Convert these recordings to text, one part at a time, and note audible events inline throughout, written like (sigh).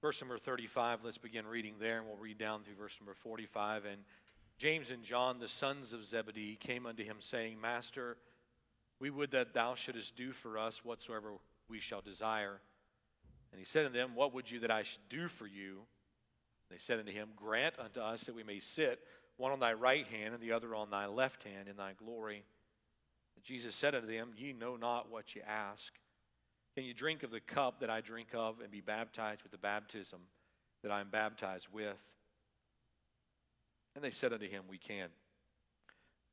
verse number 35. Let's begin reading there, and we'll read down through verse number 45. And James and John, the sons of Zebedee, came unto him, saying, Master, we would that thou shouldest do for us whatsoever we shall desire. And he said unto them, What would you that I should do for you? They said unto him, Grant unto us that we may sit, one on thy right hand and the other on thy left hand, in thy glory. But Jesus said unto them, Ye know not what ye ask. Can you drink of the cup that I drink of, and be baptized with the baptism that I am baptized with? And they said unto him, We can.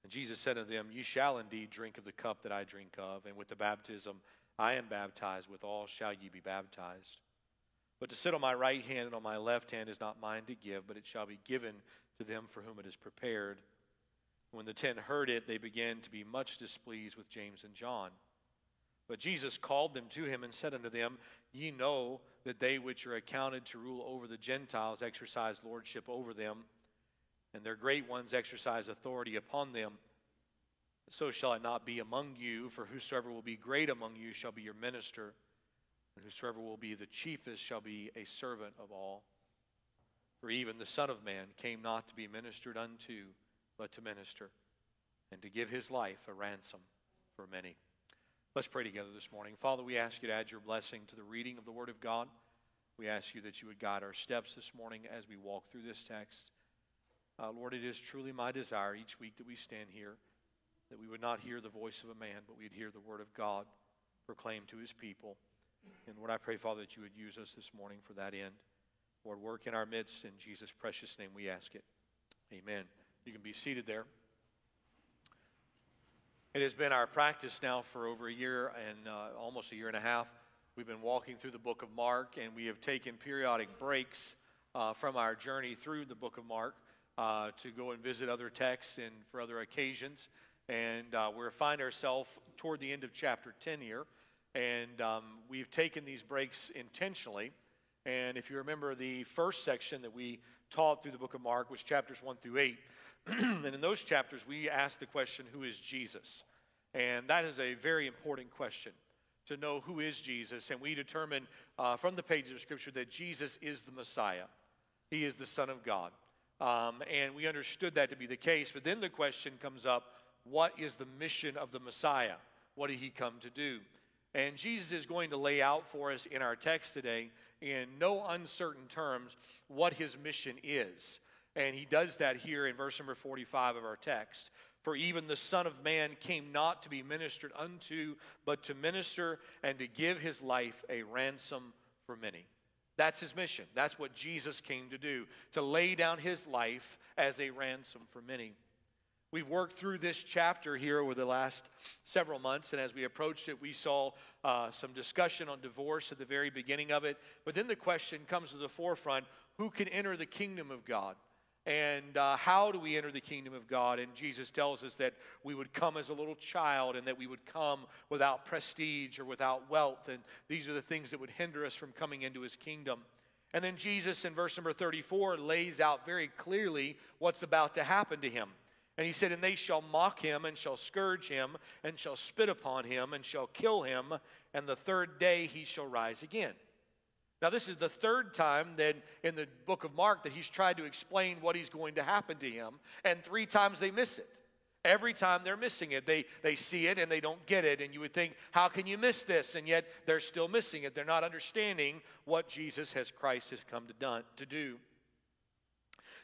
And Jesus said unto them, Ye shall indeed drink of the cup that I drink of, and with the baptism I am baptized withal shall ye be baptized. But to sit on my right hand and on my left hand is not mine to give, but it shall be given to them for whom it is prepared. When the ten heard it, they began to be much displeased with James and John. But Jesus called them to him and said unto them, Ye know that they which are accounted to rule over the Gentiles exercise lordship over them and their great ones exercise authority upon them. So shall it not be among you, for whosoever will be great among you shall be your minister, and whosoever will be the chiefest shall be a servant of all. For even the Son of Man came not to be ministered unto, but to minister, and to give his life a ransom for many. Let's pray together this morning. Father, we ask you to add your blessing to the reading of the Word of God. We ask you that you would guide our steps this morning as we walk through this text. Uh, Lord, it is truly my desire each week that we stand here that we would not hear the voice of a man, but we'd hear the word of God proclaimed to his people. And Lord, I pray, Father, that you would use us this morning for that end. Lord, work in our midst. In Jesus' precious name we ask it. Amen. You can be seated there. It has been our practice now for over a year and uh, almost a year and a half. We've been walking through the book of Mark, and we have taken periodic breaks uh, from our journey through the book of Mark uh, to go and visit other texts and for other occasions. And uh, we find ourselves toward the end of chapter 10 here. And um, we've taken these breaks intentionally. And if you remember the first section that we taught through the book of Mark was chapters 1 through 8. (clears throat) and in those chapters, we ask the question, Who is Jesus? And that is a very important question to know who is Jesus. And we determine uh, from the pages of Scripture that Jesus is the Messiah, He is the Son of God. Um, and we understood that to be the case. But then the question comes up what is the mission of the Messiah? What did he come to do? And Jesus is going to lay out for us in our text today, in no uncertain terms, what his mission is. And he does that here in verse number 45 of our text. For even the Son of Man came not to be ministered unto, but to minister and to give his life a ransom for many. That's his mission. That's what Jesus came to do, to lay down his life as a ransom for many. We've worked through this chapter here over the last several months, and as we approached it, we saw uh, some discussion on divorce at the very beginning of it. But then the question comes to the forefront who can enter the kingdom of God? And uh, how do we enter the kingdom of God? And Jesus tells us that we would come as a little child and that we would come without prestige or without wealth. And these are the things that would hinder us from coming into his kingdom. And then Jesus, in verse number 34, lays out very clearly what's about to happen to him. And he said, And they shall mock him, and shall scourge him, and shall spit upon him, and shall kill him, and the third day he shall rise again. Now, this is the third time that in the book of Mark that he's tried to explain what is going to happen to him, and three times they miss it. Every time they're missing it, they, they see it and they don't get it. And you would think, how can you miss this? And yet they're still missing it. They're not understanding what Jesus has Christ has come to, done, to do.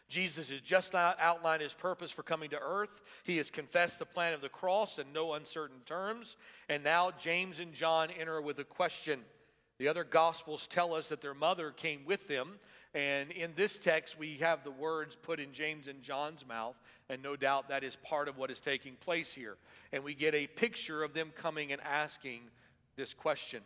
Jesus has just outlined his purpose for coming to earth. He has confessed the plan of the cross in no uncertain terms. And now James and John enter with a question. The other gospels tell us that their mother came with them. And in this text, we have the words put in James and John's mouth. And no doubt that is part of what is taking place here. And we get a picture of them coming and asking this question.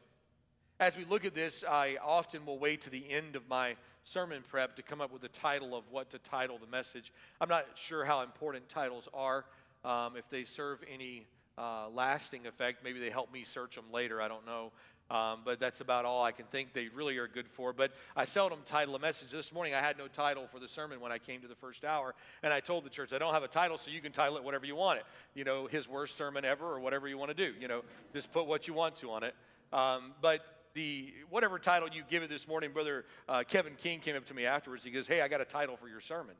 As we look at this, I often will wait to the end of my sermon prep to come up with the title of what to title the message. I'm not sure how important titles are, um, if they serve any uh, lasting effect. Maybe they help me search them later. I don't know. Um, but that's about all I can think they really are good for. But I seldom title a message. This morning I had no title for the sermon when I came to the first hour, and I told the church I don't have a title, so you can title it whatever you want it. You know, his worst sermon ever, or whatever you want to do. You know, just put what you want to on it. Um, but the whatever title you give it this morning, Brother uh, Kevin King came up to me afterwards. He goes, Hey, I got a title for your sermon.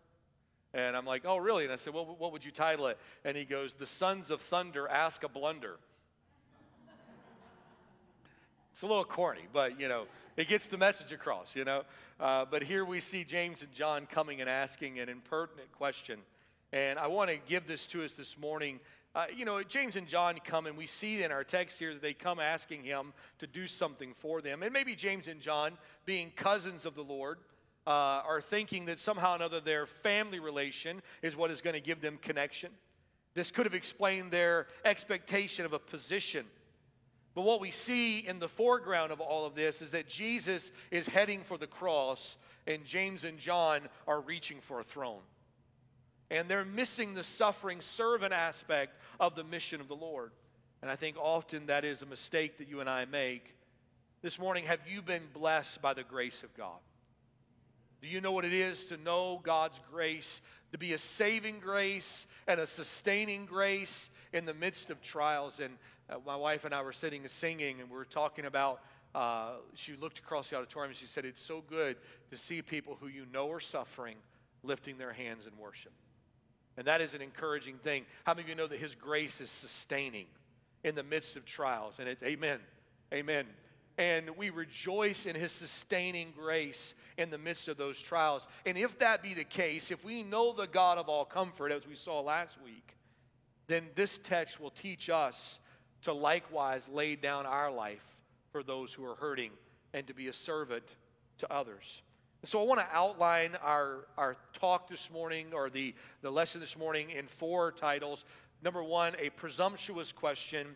And I'm like, Oh, really? And I said, Well, what would you title it? And he goes, The Sons of Thunder Ask a Blunder. It's a little corny, but you know, it gets the message across, you know. Uh, but here we see James and John coming and asking an impertinent question. And I want to give this to us this morning uh, you know, James and John come, and we see in our text here that they come asking him to do something for them. And maybe James and John, being cousins of the Lord, uh, are thinking that somehow or another their family relation is what is going to give them connection. This could have explained their expectation of a position. But what we see in the foreground of all of this is that Jesus is heading for the cross, and James and John are reaching for a throne and they're missing the suffering servant aspect of the mission of the Lord. And I think often that is a mistake that you and I make. This morning, have you been blessed by the grace of God? Do you know what it is to know God's grace, to be a saving grace and a sustaining grace in the midst of trials? And uh, my wife and I were sitting and singing, and we were talking about. Uh, she looked across the auditorium and she said, It's so good to see people who you know are suffering lifting their hands in worship. And that is an encouraging thing. How many of you know that His grace is sustaining in the midst of trials? And it's amen. Amen. And we rejoice in His sustaining grace in the midst of those trials. And if that be the case, if we know the God of all comfort, as we saw last week, then this text will teach us to likewise lay down our life for those who are hurting and to be a servant to others. So I want to outline our, our talk this morning or the, the lesson this morning in four titles. Number one, a presumptuous question,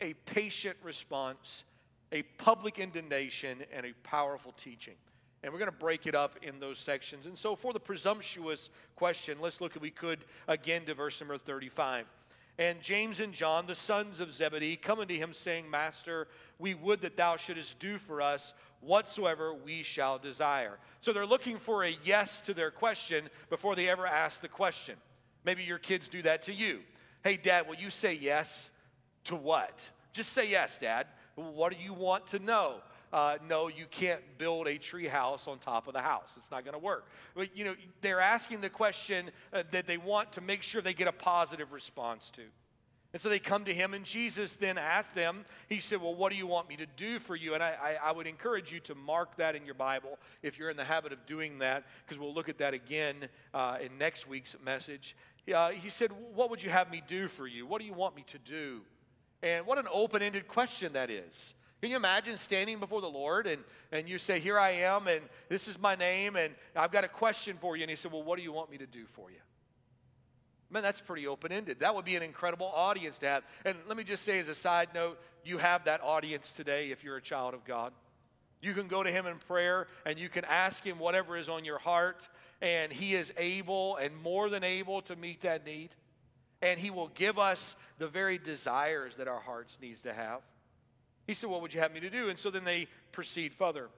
a patient response, a public indignation, and a powerful teaching. And we're going to break it up in those sections. And so for the presumptuous question, let's look if we could again to verse number 35. And James and John, the sons of Zebedee, come unto him, saying, Master, we would that thou shouldest do for us whatsoever we shall desire. So they're looking for a yes to their question before they ever ask the question. Maybe your kids do that to you. Hey, Dad, will you say yes to what? Just say yes, Dad. What do you want to know? Uh, no, you can't build a tree house on top of the house. It's not going to work. But, you know, they're asking the question uh, that they want to make sure they get a positive response to. And so they come to him, and Jesus then asked them, He said, Well, what do you want me to do for you? And I, I, I would encourage you to mark that in your Bible if you're in the habit of doing that, because we'll look at that again uh, in next week's message. Uh, he said, What would you have me do for you? What do you want me to do? And what an open ended question that is. Can you imagine standing before the Lord and, and you say, Here I am, and this is my name, and I've got a question for you? And he said, Well, what do you want me to do for you? Man, that's pretty open ended. That would be an incredible audience to have. And let me just say, as a side note, you have that audience today if you're a child of God. You can go to Him in prayer and you can ask Him whatever is on your heart, and He is able and more than able to meet that need. And He will give us the very desires that our hearts needs to have. He said, What would you have me to do? And so then they proceed further.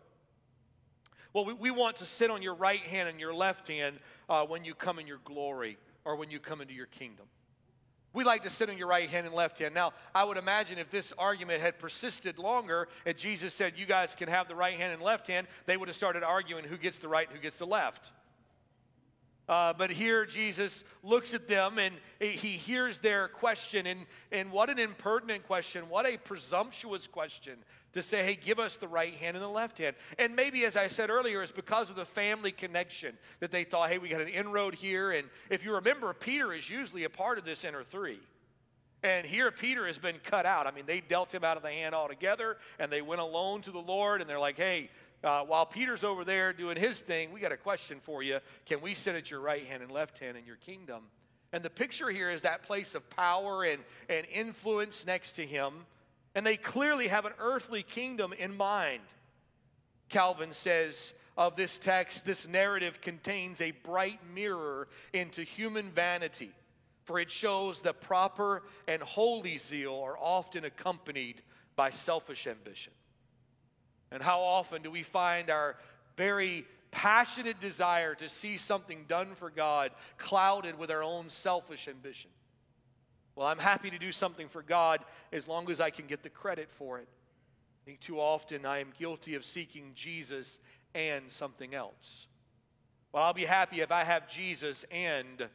Well, we, we want to sit on your right hand and your left hand uh, when you come in your glory or when you come into your kingdom. We like to sit on your right hand and left hand. Now, I would imagine if this argument had persisted longer and Jesus said, You guys can have the right hand and left hand, they would have started arguing who gets the right and who gets the left. Uh, but here Jesus looks at them and he hears their question. And, and what an impertinent question, what a presumptuous question to say, hey, give us the right hand and the left hand. And maybe, as I said earlier, it's because of the family connection that they thought, hey, we got an inroad here. And if you remember, Peter is usually a part of this inner three. And here Peter has been cut out. I mean, they dealt him out of the hand altogether, and they went alone to the Lord, and they're like, hey, uh, while Peter's over there doing his thing, we got a question for you. Can we sit at your right hand and left hand in your kingdom? And the picture here is that place of power and, and influence next to him. And they clearly have an earthly kingdom in mind. Calvin says of this text, this narrative contains a bright mirror into human vanity, for it shows that proper and holy zeal are often accompanied by selfish ambition. And how often do we find our very passionate desire to see something done for God clouded with our own selfish ambition? Well, I'm happy to do something for God as long as I can get the credit for it. I think too often I am guilty of seeking Jesus and something else. Well, I'll be happy if I have Jesus and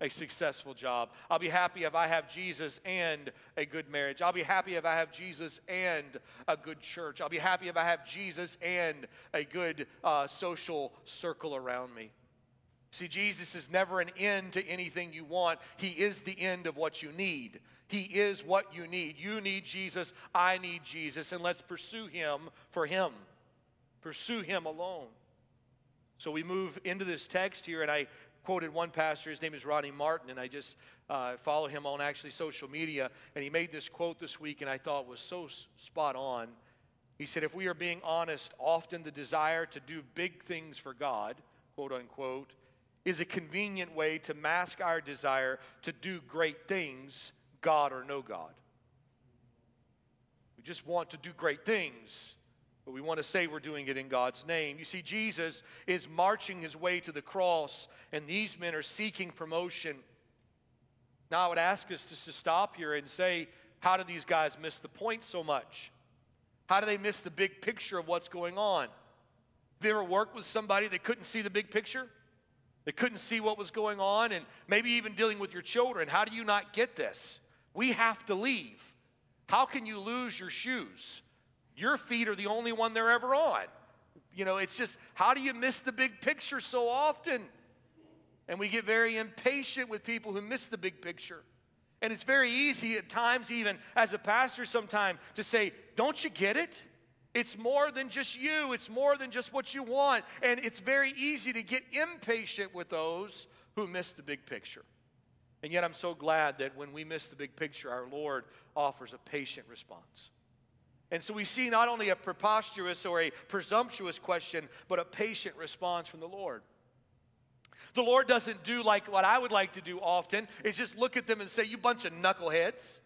a successful job. I'll be happy if I have Jesus and a good marriage. I'll be happy if I have Jesus and a good church. I'll be happy if I have Jesus and a good uh, social circle around me. See, Jesus is never an end to anything you want, He is the end of what you need. He is what you need. You need Jesus. I need Jesus. And let's pursue Him for Him. Pursue Him alone. So we move into this text here, and I quoted one pastor. His name is Rodney Martin, and I just uh, follow him on actually social media. And he made this quote this week, and I thought was so spot on. He said, If we are being honest, often the desire to do big things for God, quote unquote, is a convenient way to mask our desire to do great things, God or no God. We just want to do great things but we want to say we're doing it in God's name. You see, Jesus is marching his way to the cross, and these men are seeking promotion. Now, I would ask us just to stop here and say, how do these guys miss the point so much? How do they miss the big picture of what's going on? Have you ever worked with somebody that couldn't see the big picture? They couldn't see what was going on, and maybe even dealing with your children. How do you not get this? We have to leave. How can you lose your shoes? Your feet are the only one they're ever on. You know, it's just, how do you miss the big picture so often? And we get very impatient with people who miss the big picture. And it's very easy at times, even as a pastor, sometime to say, Don't you get it? It's more than just you, it's more than just what you want. And it's very easy to get impatient with those who miss the big picture. And yet, I'm so glad that when we miss the big picture, our Lord offers a patient response. And so we see not only a preposterous or a presumptuous question, but a patient response from the Lord. The Lord doesn't do like what I would like to do often, is just look at them and say, You bunch of knuckleheads.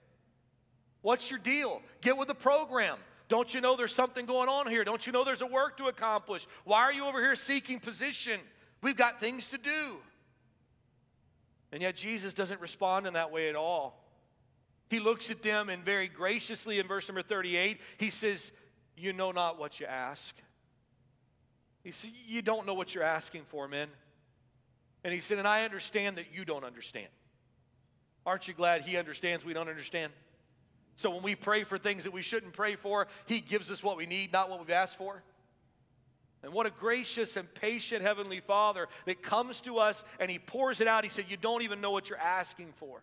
What's your deal? Get with the program. Don't you know there's something going on here? Don't you know there's a work to accomplish? Why are you over here seeking position? We've got things to do. And yet Jesus doesn't respond in that way at all. He looks at them and very graciously in verse number 38, he says, You know not what you ask. He said, You don't know what you're asking for, men. And he said, And I understand that you don't understand. Aren't you glad he understands we don't understand? So when we pray for things that we shouldn't pray for, he gives us what we need, not what we've asked for. And what a gracious and patient Heavenly Father that comes to us and He pours it out. He said, You don't even know what you're asking for.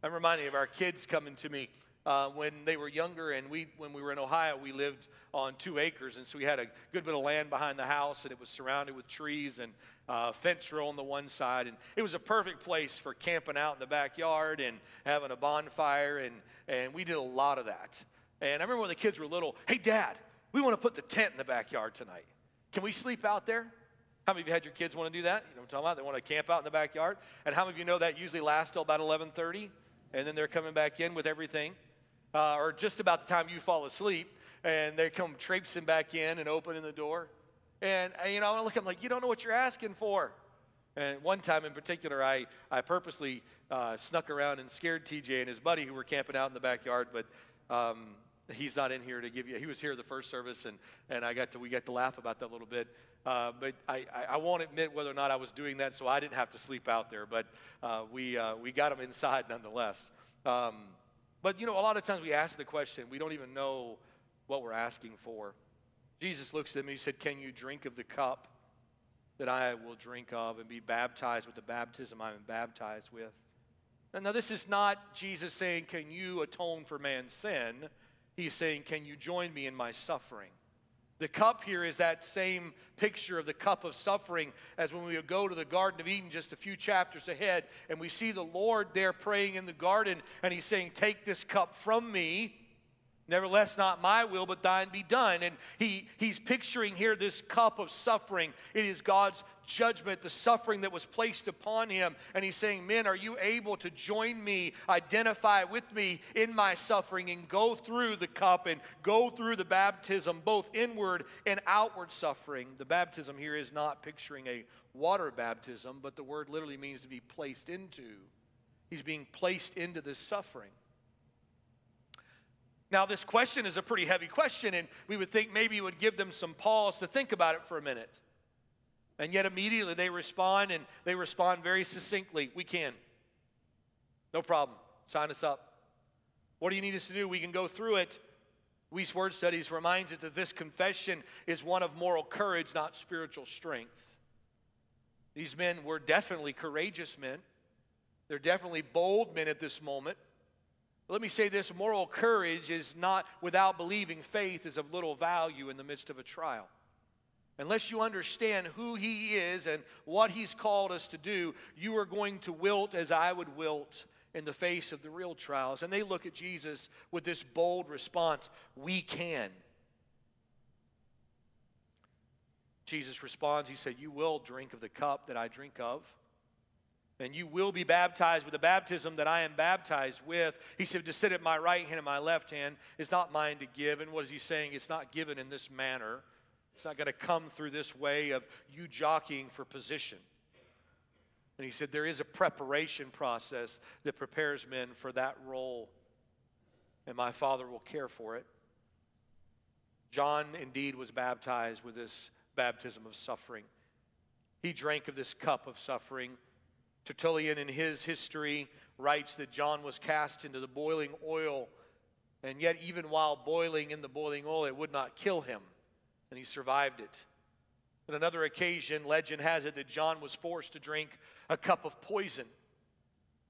I'm reminding of our kids coming to me uh, when they were younger, and we, when we were in Ohio, we lived on two acres, and so we had a good bit of land behind the house, and it was surrounded with trees and uh, fence row on the one side, and it was a perfect place for camping out in the backyard and having a bonfire, and, and we did a lot of that. And I remember when the kids were little, hey, Dad, we want to put the tent in the backyard tonight. Can we sleep out there? How many of you had your kids want to do that? You know what I'm talking about? They want to camp out in the backyard. And how many of you know that usually lasts till about 11:30? And then they're coming back in with everything, uh, or just about the time you fall asleep, and they come traipsing back in and opening the door. And, uh, you know, I look, I'm like, you don't know what you're asking for. And one time in particular, I, I purposely uh, snuck around and scared TJ and his buddy who were camping out in the backyard, but um, he's not in here to give you. He was here the first service, and, and I got to we got to laugh about that a little bit. Uh, but I, I, I, won't admit whether or not I was doing that, so I didn't have to sleep out there. But uh, we, uh, we got them inside (laughs) nonetheless. Um, but, you know, a lot of times we ask the question, we don't even know what we're asking for. Jesus looks at and he said, Can you drink of the cup that I will drink of and be baptized with the baptism I'm baptized with? And now, this is not Jesus saying, Can you atone for man's sin? He's saying, Can you join me in my suffering? The cup here is that same picture of the cup of suffering as when we go to the Garden of Eden just a few chapters ahead and we see the Lord there praying in the garden and he's saying, Take this cup from me. Nevertheless, not my will, but thine be done. And he, he's picturing here this cup of suffering. It is God's judgment, the suffering that was placed upon him. And he's saying, Men, are you able to join me, identify with me in my suffering, and go through the cup and go through the baptism, both inward and outward suffering? The baptism here is not picturing a water baptism, but the word literally means to be placed into. He's being placed into this suffering. Now, this question is a pretty heavy question, and we would think maybe it would give them some pause to think about it for a minute. And yet, immediately they respond, and they respond very succinctly We can. No problem. Sign us up. What do you need us to do? We can go through it. Wuest Word Studies reminds us that this confession is one of moral courage, not spiritual strength. These men were definitely courageous men. They're definitely bold men at this moment. Let me say this moral courage is not without believing faith is of little value in the midst of a trial. Unless you understand who He is and what He's called us to do, you are going to wilt as I would wilt in the face of the real trials. And they look at Jesus with this bold response We can. Jesus responds, He said, You will drink of the cup that I drink of and you will be baptized with the baptism that I am baptized with. He said, To sit at my right hand and my left hand is not mine to give. And what is he saying? It's not given in this manner. It's not going to come through this way of you jockeying for position. And he said, There is a preparation process that prepares men for that role, and my Father will care for it. John indeed was baptized with this baptism of suffering. He drank of this cup of suffering Tertullian, in his history, writes that John was cast into the boiling oil, and yet, even while boiling in the boiling oil, it would not kill him, and he survived it. On another occasion, legend has it that John was forced to drink a cup of poison.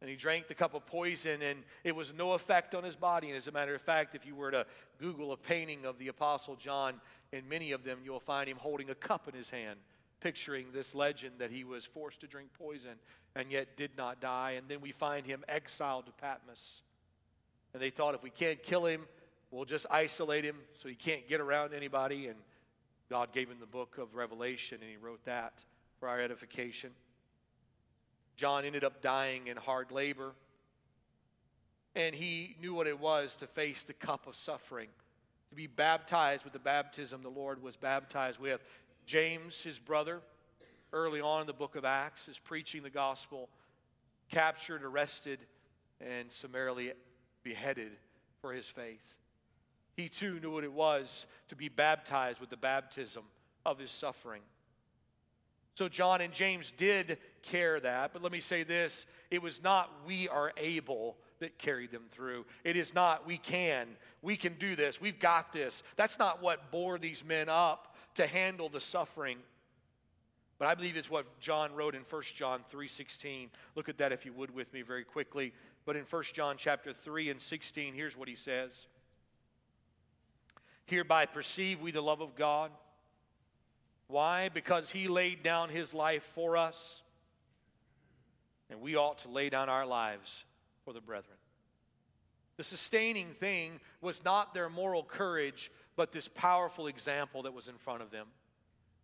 And he drank the cup of poison, and it was no effect on his body. And as a matter of fact, if you were to Google a painting of the Apostle John, in many of them, you'll find him holding a cup in his hand picturing this legend that he was forced to drink poison and yet did not die. And then we find him exiled to Patmos. And they thought if we can't kill him, we'll just isolate him so he can't get around anybody. And God gave him the book of Revelation, and he wrote that for our edification. John ended up dying in hard labor. And he knew what it was to face the cup of suffering, to be baptized with the baptism the Lord was baptized with. James, his brother, early on in the book of Acts, is preaching the gospel, captured, arrested, and summarily beheaded for his faith. He too knew what it was to be baptized with the baptism of his suffering. So, John and James did care that, but let me say this it was not we are able that carried them through. It is not we can, we can do this, we've got this. That's not what bore these men up to handle the suffering. But I believe it's what John wrote in 1 John 3:16. Look at that if you would with me very quickly. But in 1 John chapter 3 and 16, here's what he says. Hereby perceive we the love of God. Why? Because he laid down his life for us. And we ought to lay down our lives for the brethren. The sustaining thing was not their moral courage, but this powerful example that was in front of them.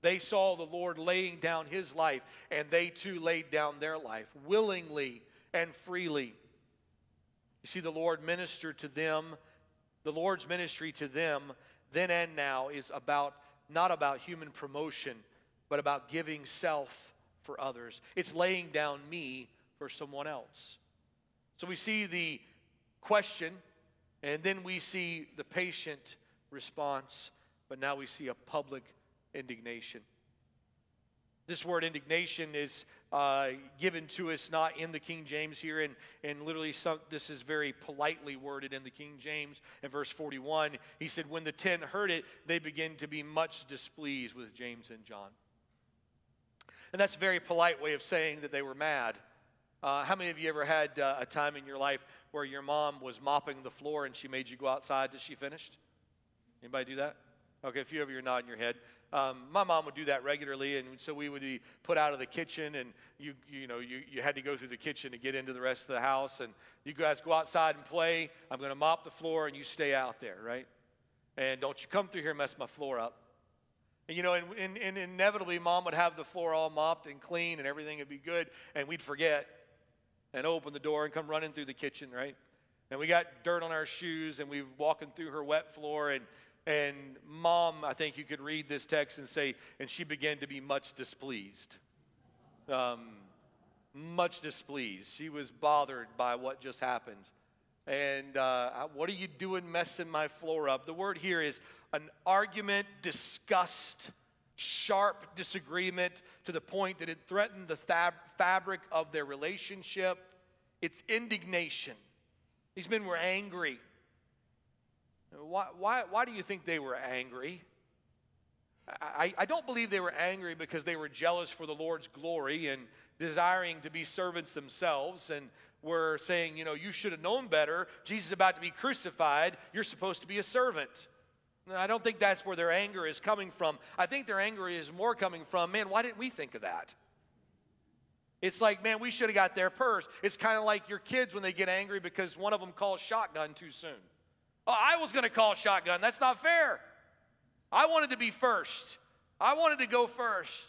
They saw the Lord laying down his life, and they too laid down their life willingly and freely. You see, the Lord ministered to them. The Lord's ministry to them, then and now, is about not about human promotion, but about giving self for others. It's laying down me for someone else. So we see the question, and then we see the patient response, but now we see a public indignation. This word indignation is uh, given to us not in the King James here, and, and literally some, this is very politely worded in the King James. In verse 41, he said, When the ten heard it, they began to be much displeased with James and John. And that's a very polite way of saying that they were mad. Uh, how many of you ever had uh, a time in your life where your mom was mopping the floor and she made you go outside till she finished? Anybody do that? Okay, a few of you are nodding your head. Um, my mom would do that regularly, and so we would be put out of the kitchen, and you, you know, you, you had to go through the kitchen to get into the rest of the house, and you guys go outside and play. I'm going to mop the floor, and you stay out there, right? And don't you come through here and mess my floor up. And, you know, and, and, and inevitably, mom would have the floor all mopped and clean, and everything would be good, and we'd forget and open the door and come running through the kitchen, right? And we got dirt on our shoes, and we are walking through her wet floor, and and mom, I think you could read this text and say, and she began to be much displeased. Um, much displeased. She was bothered by what just happened. And uh, what are you doing messing my floor up? The word here is an argument, disgust, sharp disagreement to the point that it threatened the fab- fabric of their relationship. It's indignation. These men were angry. Why, why, why do you think they were angry? I, I don't believe they were angry because they were jealous for the Lord's glory and desiring to be servants themselves and were saying, you know, you should have known better. Jesus is about to be crucified. You're supposed to be a servant. I don't think that's where their anger is coming from. I think their anger is more coming from, man, why didn't we think of that? It's like, man, we should have got there first. It's kind of like your kids when they get angry because one of them calls shotgun too soon. Oh, I was going to call shotgun. That's not fair. I wanted to be first. I wanted to go first.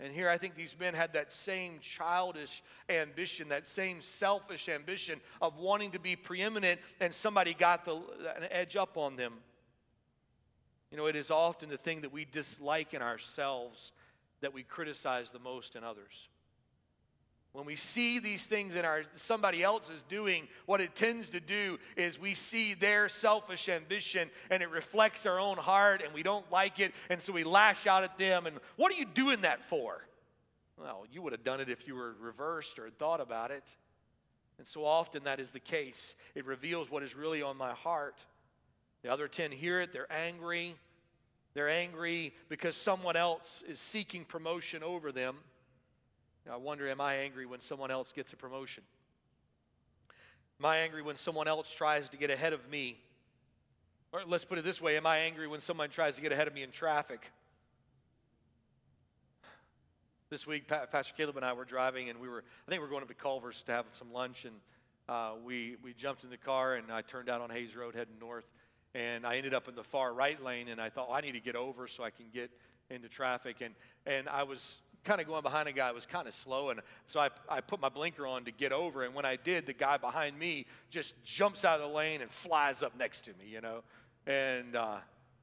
And here I think these men had that same childish ambition, that same selfish ambition of wanting to be preeminent, and somebody got the, an edge up on them. You know, it is often the thing that we dislike in ourselves that we criticize the most in others. When we see these things in our somebody else is doing, what it tends to do is we see their selfish ambition and it reflects our own heart and we don't like it and so we lash out at them and what are you doing that for? Well, you would have done it if you were reversed or thought about it. And so often that is the case. It reveals what is really on my heart. The other 10 hear it, they're angry. They're angry because someone else is seeking promotion over them. Now, I wonder, am I angry when someone else gets a promotion? Am I angry when someone else tries to get ahead of me? Or let's put it this way Am I angry when someone tries to get ahead of me in traffic? This week, Pastor Caleb and I were driving, and we were, I think we are going up to Culver's to have some lunch, and uh, we, we jumped in the car, and I turned out on Hayes Road heading north, and I ended up in the far right lane, and I thought, well, I need to get over so I can get into traffic, and, and I was kind of going behind a guy was kind of slow. And so I, I put my blinker on to get over. And when I did, the guy behind me just jumps out of the lane and flies up next to me, you know. And uh,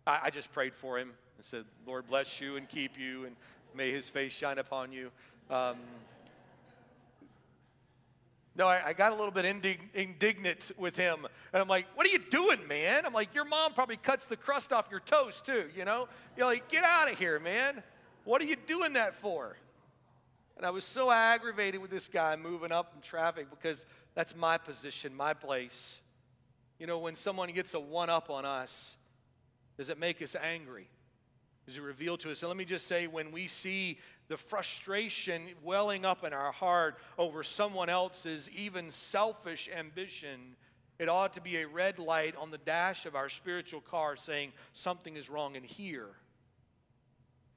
I, I just prayed for him and said, Lord bless you and keep you and may his face shine upon you. Um, no, I, I, got a little bit indig- indignant with him. And I'm like, what are you doing, man? I'm like, your mom probably cuts the crust off your toast, too, you know? You're like, get out of here, man. What are you doing that for? And I was so aggravated with this guy moving up in traffic because that's my position, my place. You know, when someone gets a one up on us, does it make us angry? Does it reveal to us? And let me just say, when we see the frustration welling up in our heart over someone else's even selfish ambition, it ought to be a red light on the dash of our spiritual car saying something is wrong in here.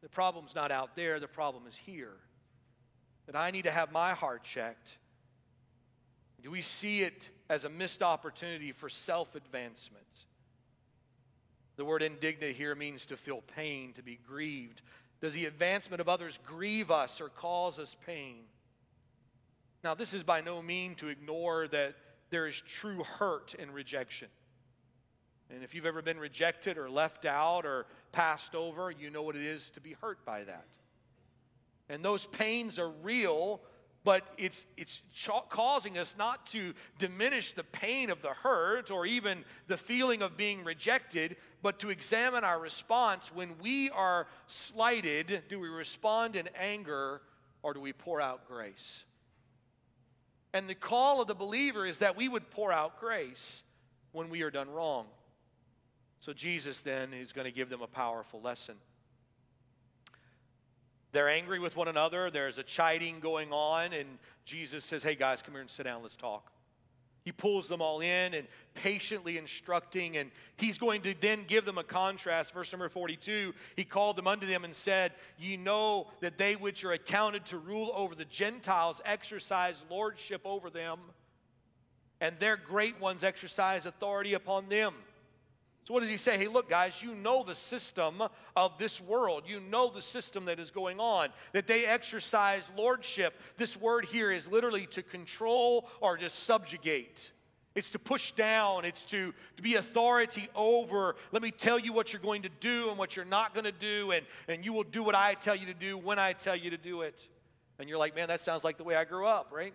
The problem's not out there, the problem is here. That I need to have my heart checked. Do we see it as a missed opportunity for self advancement? The word indignant here means to feel pain, to be grieved. Does the advancement of others grieve us or cause us pain? Now, this is by no mean to ignore that there is true hurt in rejection. And if you've ever been rejected or left out or passed over, you know what it is to be hurt by that. And those pains are real, but it's, it's causing us not to diminish the pain of the hurt or even the feeling of being rejected, but to examine our response when we are slighted. Do we respond in anger or do we pour out grace? And the call of the believer is that we would pour out grace when we are done wrong. So Jesus then is going to give them a powerful lesson. They're angry with one another. There's a chiding going on, and Jesus says, Hey guys, come here and sit down. Let's talk. He pulls them all in and patiently instructing, and he's going to then give them a contrast. Verse number 42 He called them unto them and said, Ye know that they which are accounted to rule over the Gentiles exercise lordship over them, and their great ones exercise authority upon them. So, what does he say? Hey, look, guys, you know the system of this world. You know the system that is going on, that they exercise lordship. This word here is literally to control or to subjugate. It's to push down, it's to, to be authority over. Let me tell you what you're going to do and what you're not going to do, and, and you will do what I tell you to do when I tell you to do it. And you're like, man, that sounds like the way I grew up, right?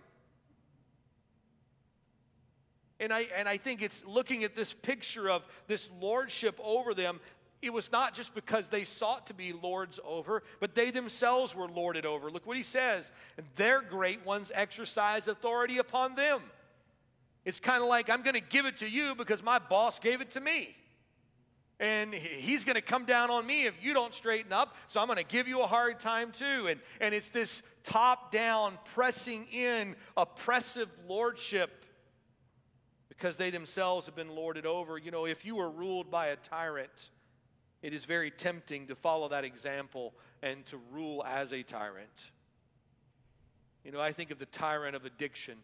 And I, and I think it's looking at this picture of this lordship over them. It was not just because they sought to be lords over, but they themselves were lorded over. Look what he says. Their great ones exercise authority upon them. It's kind of like, I'm going to give it to you because my boss gave it to me. And he's going to come down on me if you don't straighten up. So I'm going to give you a hard time too. And, and it's this top down, pressing in, oppressive lordship because they themselves have been lorded over. You know, if you were ruled by a tyrant, it is very tempting to follow that example and to rule as a tyrant. You know, I think of the tyrant of addiction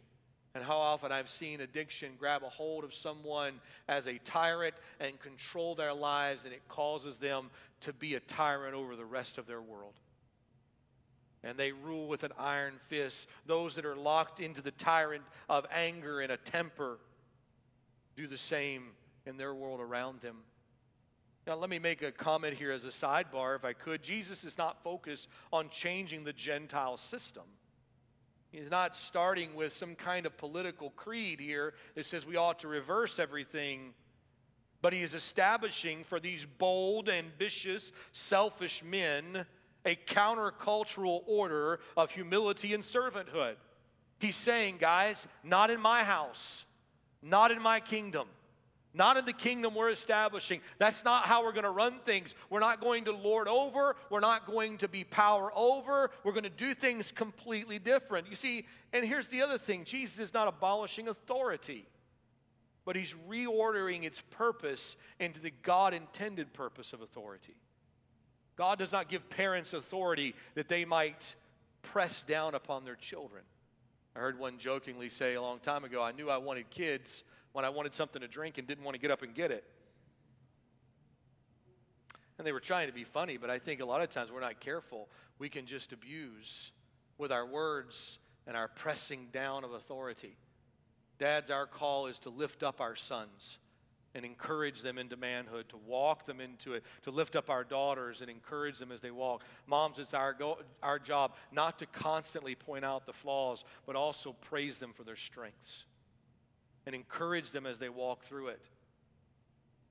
and how often I've seen addiction grab a hold of someone as a tyrant and control their lives, and it causes them to be a tyrant over the rest of their world. And they rule with an iron fist. Those that are locked into the tyrant of anger and a temper do the same in their world around them. Now, let me make a comment here as a sidebar, if I could. Jesus is not focused on changing the Gentile system. He's not starting with some kind of political creed here that says we ought to reverse everything, but he is establishing for these bold, ambitious, selfish men a countercultural order of humility and servanthood. He's saying, guys, not in my house, not in my kingdom. Not in the kingdom we're establishing. That's not how we're going to run things. We're not going to lord over. We're not going to be power over. We're going to do things completely different. You see, and here's the other thing Jesus is not abolishing authority, but he's reordering its purpose into the God intended purpose of authority. God does not give parents authority that they might press down upon their children. I heard one jokingly say a long time ago, I knew I wanted kids when I wanted something to drink and didn't want to get up and get it. And they were trying to be funny, but I think a lot of times we're not careful. We can just abuse with our words and our pressing down of authority. Dads, our call is to lift up our sons and encourage them into manhood, to walk them into it, to lift up our daughters and encourage them as they walk. Moms, it's our, go- our job not to constantly point out the flaws, but also praise them for their strengths and encourage them as they walk through it.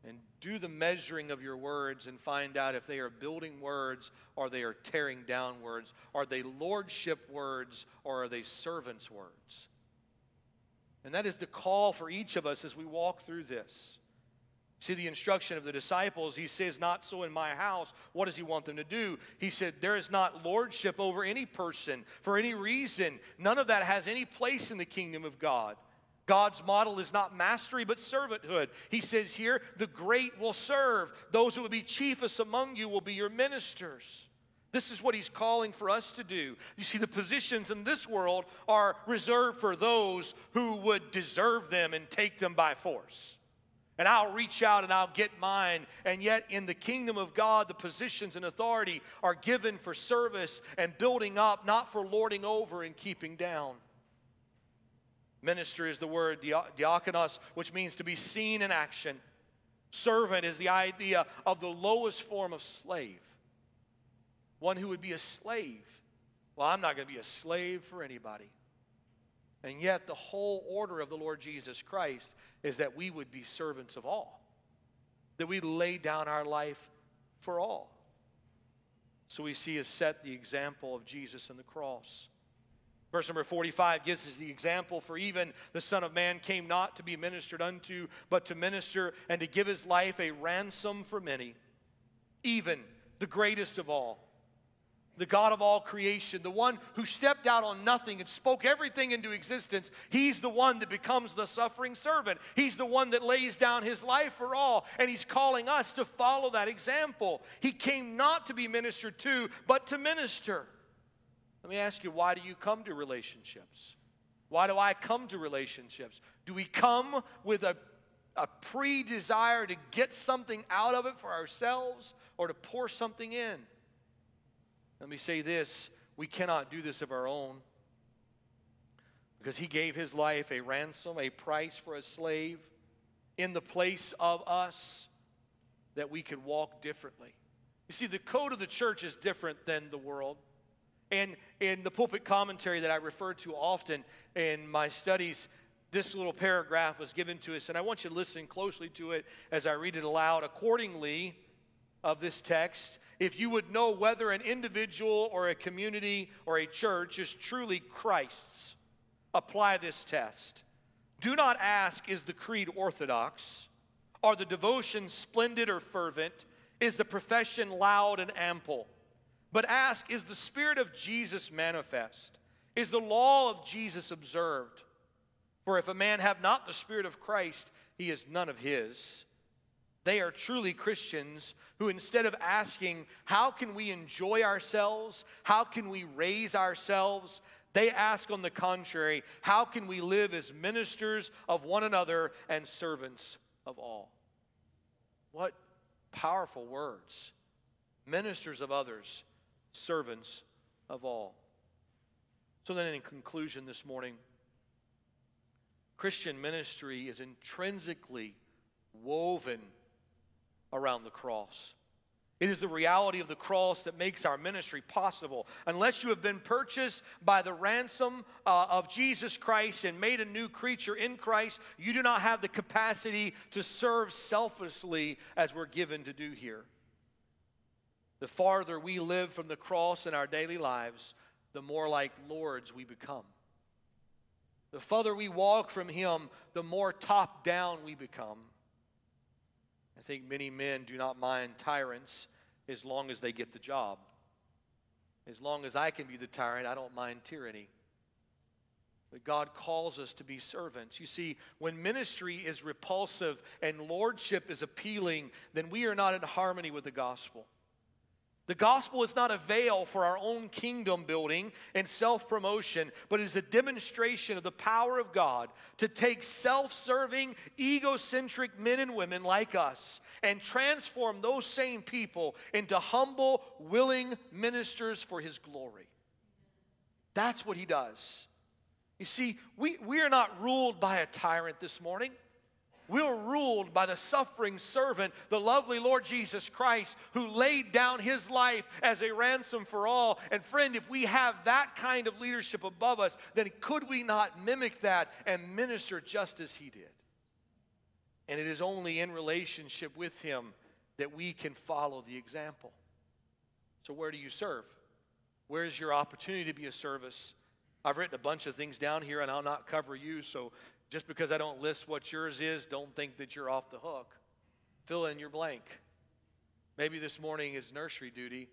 And do the measuring of your words and find out if they are building words or they are tearing down words. Are they lordship words or are they servants' words? And that is the call for each of us as we walk through this. See the instruction of the disciples. He says, Not so in my house. What does he want them to do? He said, There is not lordship over any person for any reason. None of that has any place in the kingdom of God. God's model is not mastery, but servanthood. He says here, the great will serve. Those who will be chiefest among you will be your ministers. This is what he's calling for us to do. You see, the positions in this world are reserved for those who would deserve them and take them by force. And I'll reach out and I'll get mine. And yet, in the kingdom of God, the positions and authority are given for service and building up, not for lording over and keeping down. Minister is the word diakonos, which means to be seen in action. Servant is the idea of the lowest form of slave. One who would be a slave. Well, I'm not going to be a slave for anybody. And yet, the whole order of the Lord Jesus Christ is that we would be servants of all, that we lay down our life for all. So we see us set the example of Jesus and the cross. Verse number 45 gives us the example for even the Son of Man came not to be ministered unto, but to minister and to give his life a ransom for many. Even the greatest of all, the God of all creation, the one who stepped out on nothing and spoke everything into existence, he's the one that becomes the suffering servant. He's the one that lays down his life for all, and he's calling us to follow that example. He came not to be ministered to, but to minister. Let me ask you, why do you come to relationships? Why do I come to relationships? Do we come with a, a pre desire to get something out of it for ourselves or to pour something in? Let me say this we cannot do this of our own because he gave his life a ransom, a price for a slave in the place of us that we could walk differently. You see, the code of the church is different than the world. And in the pulpit commentary that I refer to often in my studies, this little paragraph was given to us, and I want you to listen closely to it as I read it aloud. Accordingly, of this text, if you would know whether an individual or a community or a church is truly Christ's, apply this test. Do not ask, is the creed orthodox? Are the devotions splendid or fervent? Is the profession loud and ample? But ask, is the Spirit of Jesus manifest? Is the law of Jesus observed? For if a man have not the Spirit of Christ, he is none of his. They are truly Christians who, instead of asking, How can we enjoy ourselves? How can we raise ourselves? They ask, on the contrary, How can we live as ministers of one another and servants of all? What powerful words. Ministers of others, servants of all. So, then, in conclusion this morning, Christian ministry is intrinsically woven around the cross. It is the reality of the cross that makes our ministry possible. Unless you have been purchased by the ransom uh, of Jesus Christ and made a new creature in Christ, you do not have the capacity to serve selflessly as we're given to do here. The farther we live from the cross in our daily lives, the more like lords we become. The further we walk from Him, the more top down we become. I think many men do not mind tyrants as long as they get the job. As long as I can be the tyrant, I don't mind tyranny. But God calls us to be servants. You see, when ministry is repulsive and lordship is appealing, then we are not in harmony with the gospel. The gospel is not a veil for our own kingdom building and self promotion, but is a demonstration of the power of God to take self serving, egocentric men and women like us and transform those same people into humble, willing ministers for his glory. That's what he does. You see, we, we are not ruled by a tyrant this morning. We're ruled by the suffering servant, the lovely Lord Jesus Christ, who laid down his life as a ransom for all. And friend, if we have that kind of leadership above us, then could we not mimic that and minister just as he did? And it is only in relationship with him that we can follow the example. So, where do you serve? Where's your opportunity to be a service? I've written a bunch of things down here and I'll not cover you, so just because I don't list what yours is, don't think that you're off the hook. Fill in your blank. Maybe this morning is nursery duty.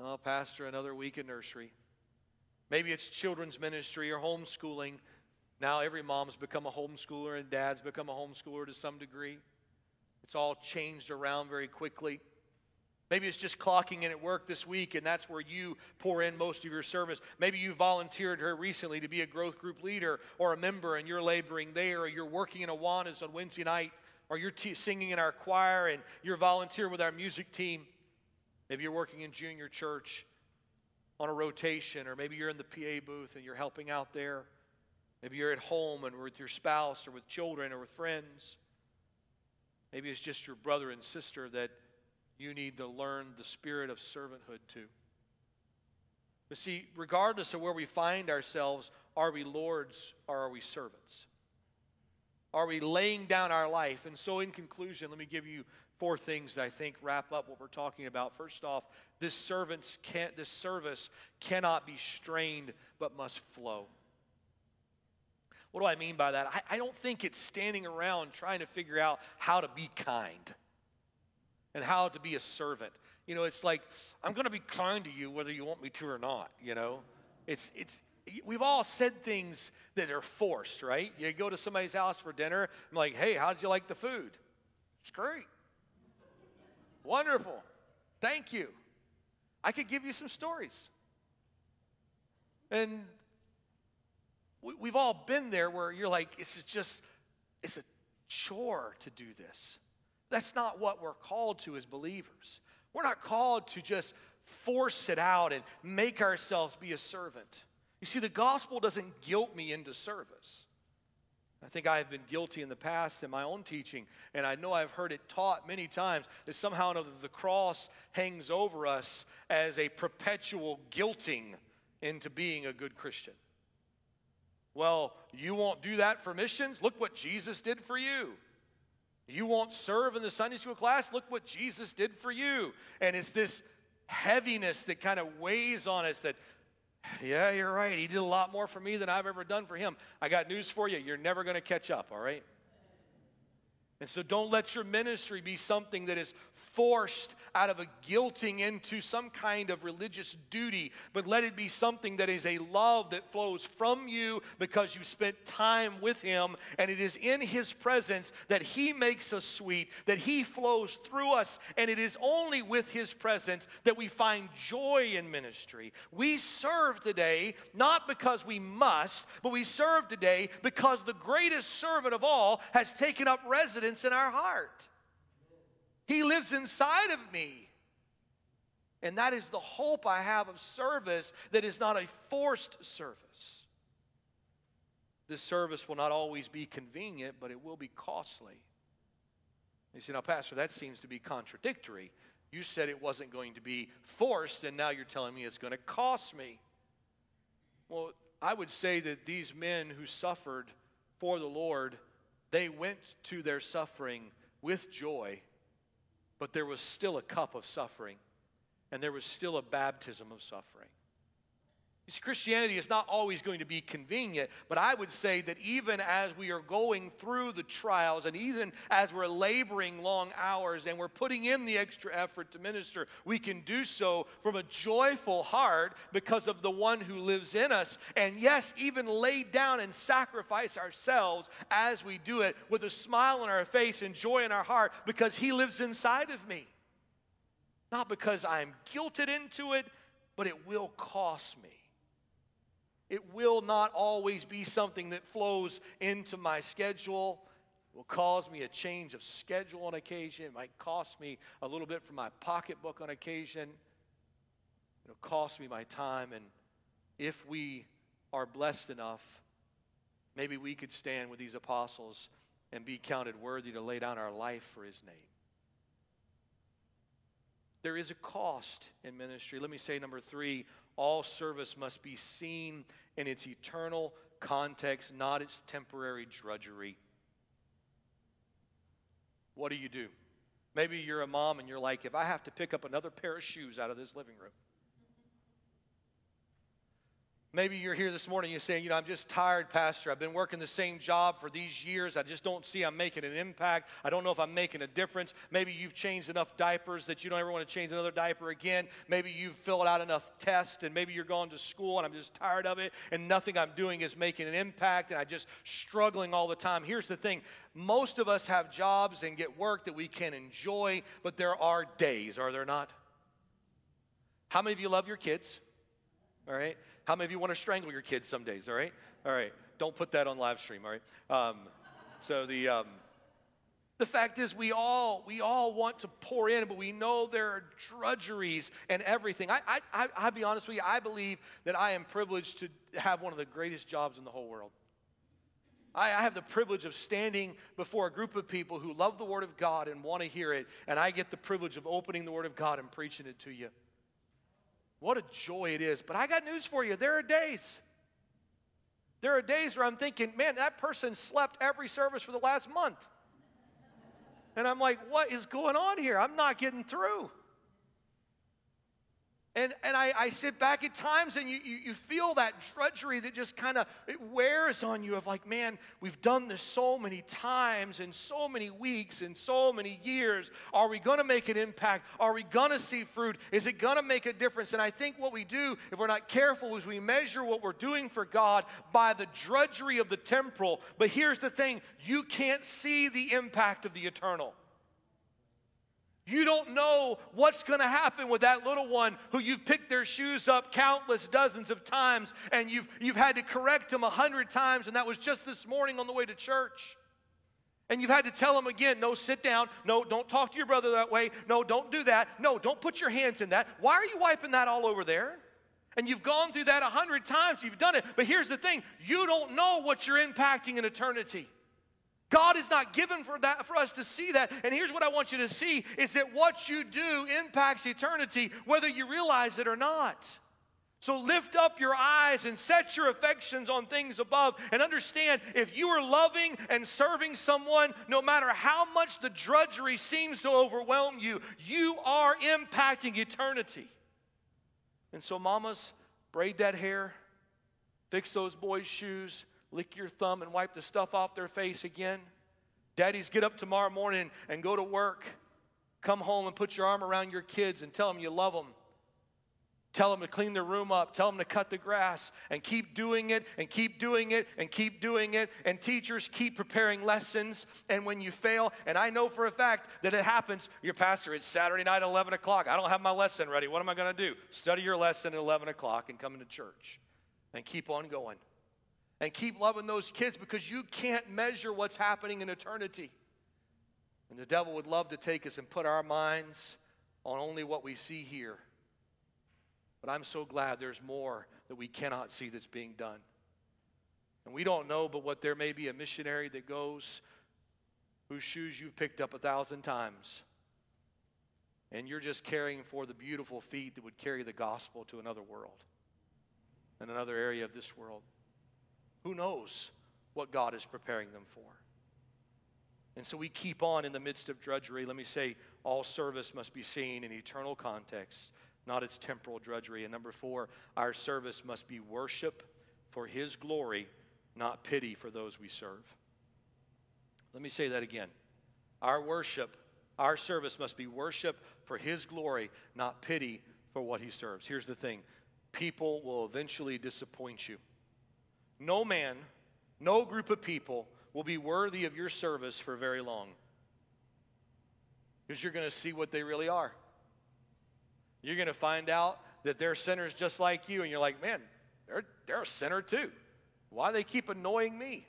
Oh, Pastor, another week in nursery. Maybe it's children's ministry or homeschooling. Now every mom's become a homeschooler and dad's become a homeschooler to some degree. It's all changed around very quickly. Maybe it's just clocking in at work this week, and that's where you pour in most of your service. Maybe you volunteered here recently to be a growth group leader or a member, and you're laboring there, or you're working in Awanas on Wednesday night, or you're t- singing in our choir, and you're volunteer with our music team. Maybe you're working in junior church on a rotation, or maybe you're in the PA booth and you're helping out there. Maybe you're at home and with your spouse, or with children, or with friends. Maybe it's just your brother and sister that you need to learn the spirit of servanthood too. But see, regardless of where we find ourselves, are we lords or are we servants? Are we laying down our life? And so, in conclusion, let me give you four things that I think wrap up what we're talking about. First off, this servants can't, this service cannot be strained, but must flow. What do I mean by that? I, I don't think it's standing around trying to figure out how to be kind and how to be a servant. You know, it's like, I'm going to be kind to you whether you want me to or not, you know? It's, it's, we've all said things that are forced, right? You go to somebody's house for dinner, I'm like, hey, how'd you like the food? It's great. Wonderful. Thank you. I could give you some stories. And we, have all been there where you're like, it's just, it's a chore to do this. That's not what we're called to as believers. We're not called to just force it out and make ourselves be a servant. You see, the gospel doesn't guilt me into service. I think I have been guilty in the past in my own teaching, and I know I've heard it taught many times that somehow another the cross hangs over us as a perpetual guilting into being a good Christian. Well, you won't do that for missions? Look what Jesus did for you. You won't serve in the Sunday school class? Look what Jesus did for you. And it's this heaviness that kind of weighs on us that, yeah, you're right. He did a lot more for me than I've ever done for him. I got news for you. You're never going to catch up, all right? And so don't let your ministry be something that is forced out of a guilting into some kind of religious duty, but let it be something that is a love that flows from you because you spent time with Him, and it is in His presence that He makes us sweet, that He flows through us, and it is only with His presence that we find joy in ministry. We serve today not because we must, but we serve today because the greatest servant of all has taken up residence in our heart. He lives inside of me. And that is the hope I have of service that is not a forced service. This service will not always be convenient, but it will be costly. You say, now, Pastor, that seems to be contradictory. You said it wasn't going to be forced, and now you're telling me it's going to cost me. Well, I would say that these men who suffered for the Lord, they went to their suffering with joy but there was still a cup of suffering, and there was still a baptism of suffering. You see, Christianity is not always going to be convenient, but I would say that even as we are going through the trials and even as we're laboring long hours and we're putting in the extra effort to minister, we can do so from a joyful heart because of the one who lives in us. And yes, even lay down and sacrifice ourselves as we do it with a smile on our face and joy in our heart because he lives inside of me. Not because I'm guilted into it, but it will cost me. It will not always be something that flows into my schedule. It will cause me a change of schedule on occasion. It might cost me a little bit from my pocketbook on occasion. It'll cost me my time. And if we are blessed enough, maybe we could stand with these apostles and be counted worthy to lay down our life for his name. There is a cost in ministry. Let me say number three all service must be seen in its eternal context, not its temporary drudgery. What do you do? Maybe you're a mom and you're like, if I have to pick up another pair of shoes out of this living room, Maybe you're here this morning, you're saying, you know, I'm just tired, Pastor. I've been working the same job for these years. I just don't see I'm making an impact. I don't know if I'm making a difference. Maybe you've changed enough diapers that you don't ever want to change another diaper again. Maybe you've filled out enough tests and maybe you're going to school and I'm just tired of it and nothing I'm doing is making an impact and I'm just struggling all the time. Here's the thing most of us have jobs and get work that we can enjoy, but there are days, are there not? How many of you love your kids? All right. How many of you want to strangle your kids some days? All right. All right. Don't put that on live stream. All right. Um, so the um, the fact is, we all we all want to pour in, but we know there are drudgeries and everything. I I I I'll be honest with you. I believe that I am privileged to have one of the greatest jobs in the whole world. I, I have the privilege of standing before a group of people who love the Word of God and want to hear it, and I get the privilege of opening the Word of God and preaching it to you. What a joy it is. But I got news for you. There are days. There are days where I'm thinking, man, that person slept every service for the last month. And I'm like, what is going on here? I'm not getting through. And, and I, I sit back at times and you, you, you feel that drudgery that just kind of it wears on you of like, man, we've done this so many times and so many weeks and so many years. Are we going to make an impact? Are we going to see fruit? Is it going to make a difference? And I think what we do, if we're not careful, is we measure what we're doing for God by the drudgery of the temporal. But here's the thing you can't see the impact of the eternal. You don't know what's going to happen with that little one who you've picked their shoes up countless dozens of times and you've, you've had to correct them a hundred times, and that was just this morning on the way to church. And you've had to tell them again, no, sit down. No, don't talk to your brother that way. No, don't do that. No, don't put your hands in that. Why are you wiping that all over there? And you've gone through that a hundred times, you've done it. But here's the thing you don't know what you're impacting in eternity. God is not given for that for us to see that. And here's what I want you to see is that what you do impacts eternity whether you realize it or not. So lift up your eyes and set your affections on things above and understand if you are loving and serving someone, no matter how much the drudgery seems to overwhelm you, you are impacting eternity. And so, mamas, braid that hair, fix those boys' shoes, lick your thumb and wipe the stuff off their face again. Daddies, get up tomorrow morning and go to work. Come home and put your arm around your kids and tell them you love them. Tell them to clean their room up. Tell them to cut the grass and keep doing it and keep doing it and keep doing it. And teachers keep preparing lessons. And when you fail, and I know for a fact that it happens, your pastor, it's Saturday night at 11 o'clock. I don't have my lesson ready. What am I going to do? Study your lesson at 11 o'clock and come into church and keep on going. And keep loving those kids because you can't measure what's happening in eternity. And the devil would love to take us and put our minds on only what we see here. But I'm so glad there's more that we cannot see that's being done. And we don't know, but what there may be a missionary that goes whose shoes you've picked up a thousand times. And you're just caring for the beautiful feet that would carry the gospel to another world and another area of this world. Who knows what God is preparing them for? And so we keep on in the midst of drudgery. Let me say, all service must be seen in eternal context not its temporal drudgery. And number four, our service must be worship for His glory, not pity for those we serve. Let me say that again. Our worship, our service must be worship for His glory, not pity for what He serves. Here's the thing people will eventually disappoint you. No man, no group of people will be worthy of your service for very long because you're going to see what they really are. You're going to find out that they're sinners just like you, and you're like, man, they're, they're a sinner too. Why do they keep annoying me?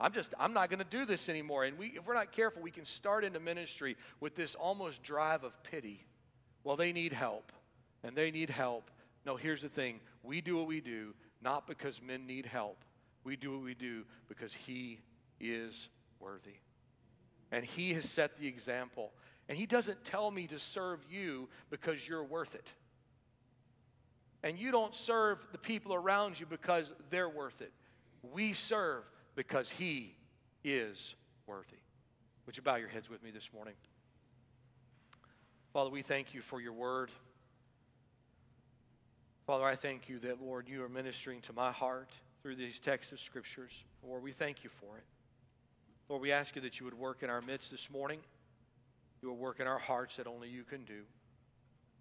I'm just, I'm not going to do this anymore. And we, if we're not careful, we can start into ministry with this almost drive of pity. Well, they need help, and they need help. No, here's the thing we do what we do not because men need help, we do what we do because He is worthy. And He has set the example. And He doesn't tell me to serve you because you're worth it. And you don't serve the people around you because they're worth it. We serve because He is worthy. Would you bow your heads with me this morning? Father, we thank you for your word. Father, I thank you that, Lord, you are ministering to my heart through these texts of scriptures. Lord, we thank you for it. Lord, we ask you that you would work in our midst this morning. You will work in our hearts that only you can do.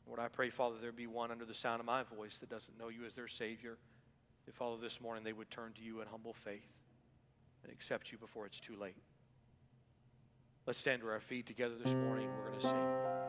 Lord, I pray, Father, there be one under the sound of my voice that doesn't know you as their Savior. That, Father, this morning they would turn to you in humble faith and accept you before it's too late. Let's stand to our feet together this morning. We're going to sing.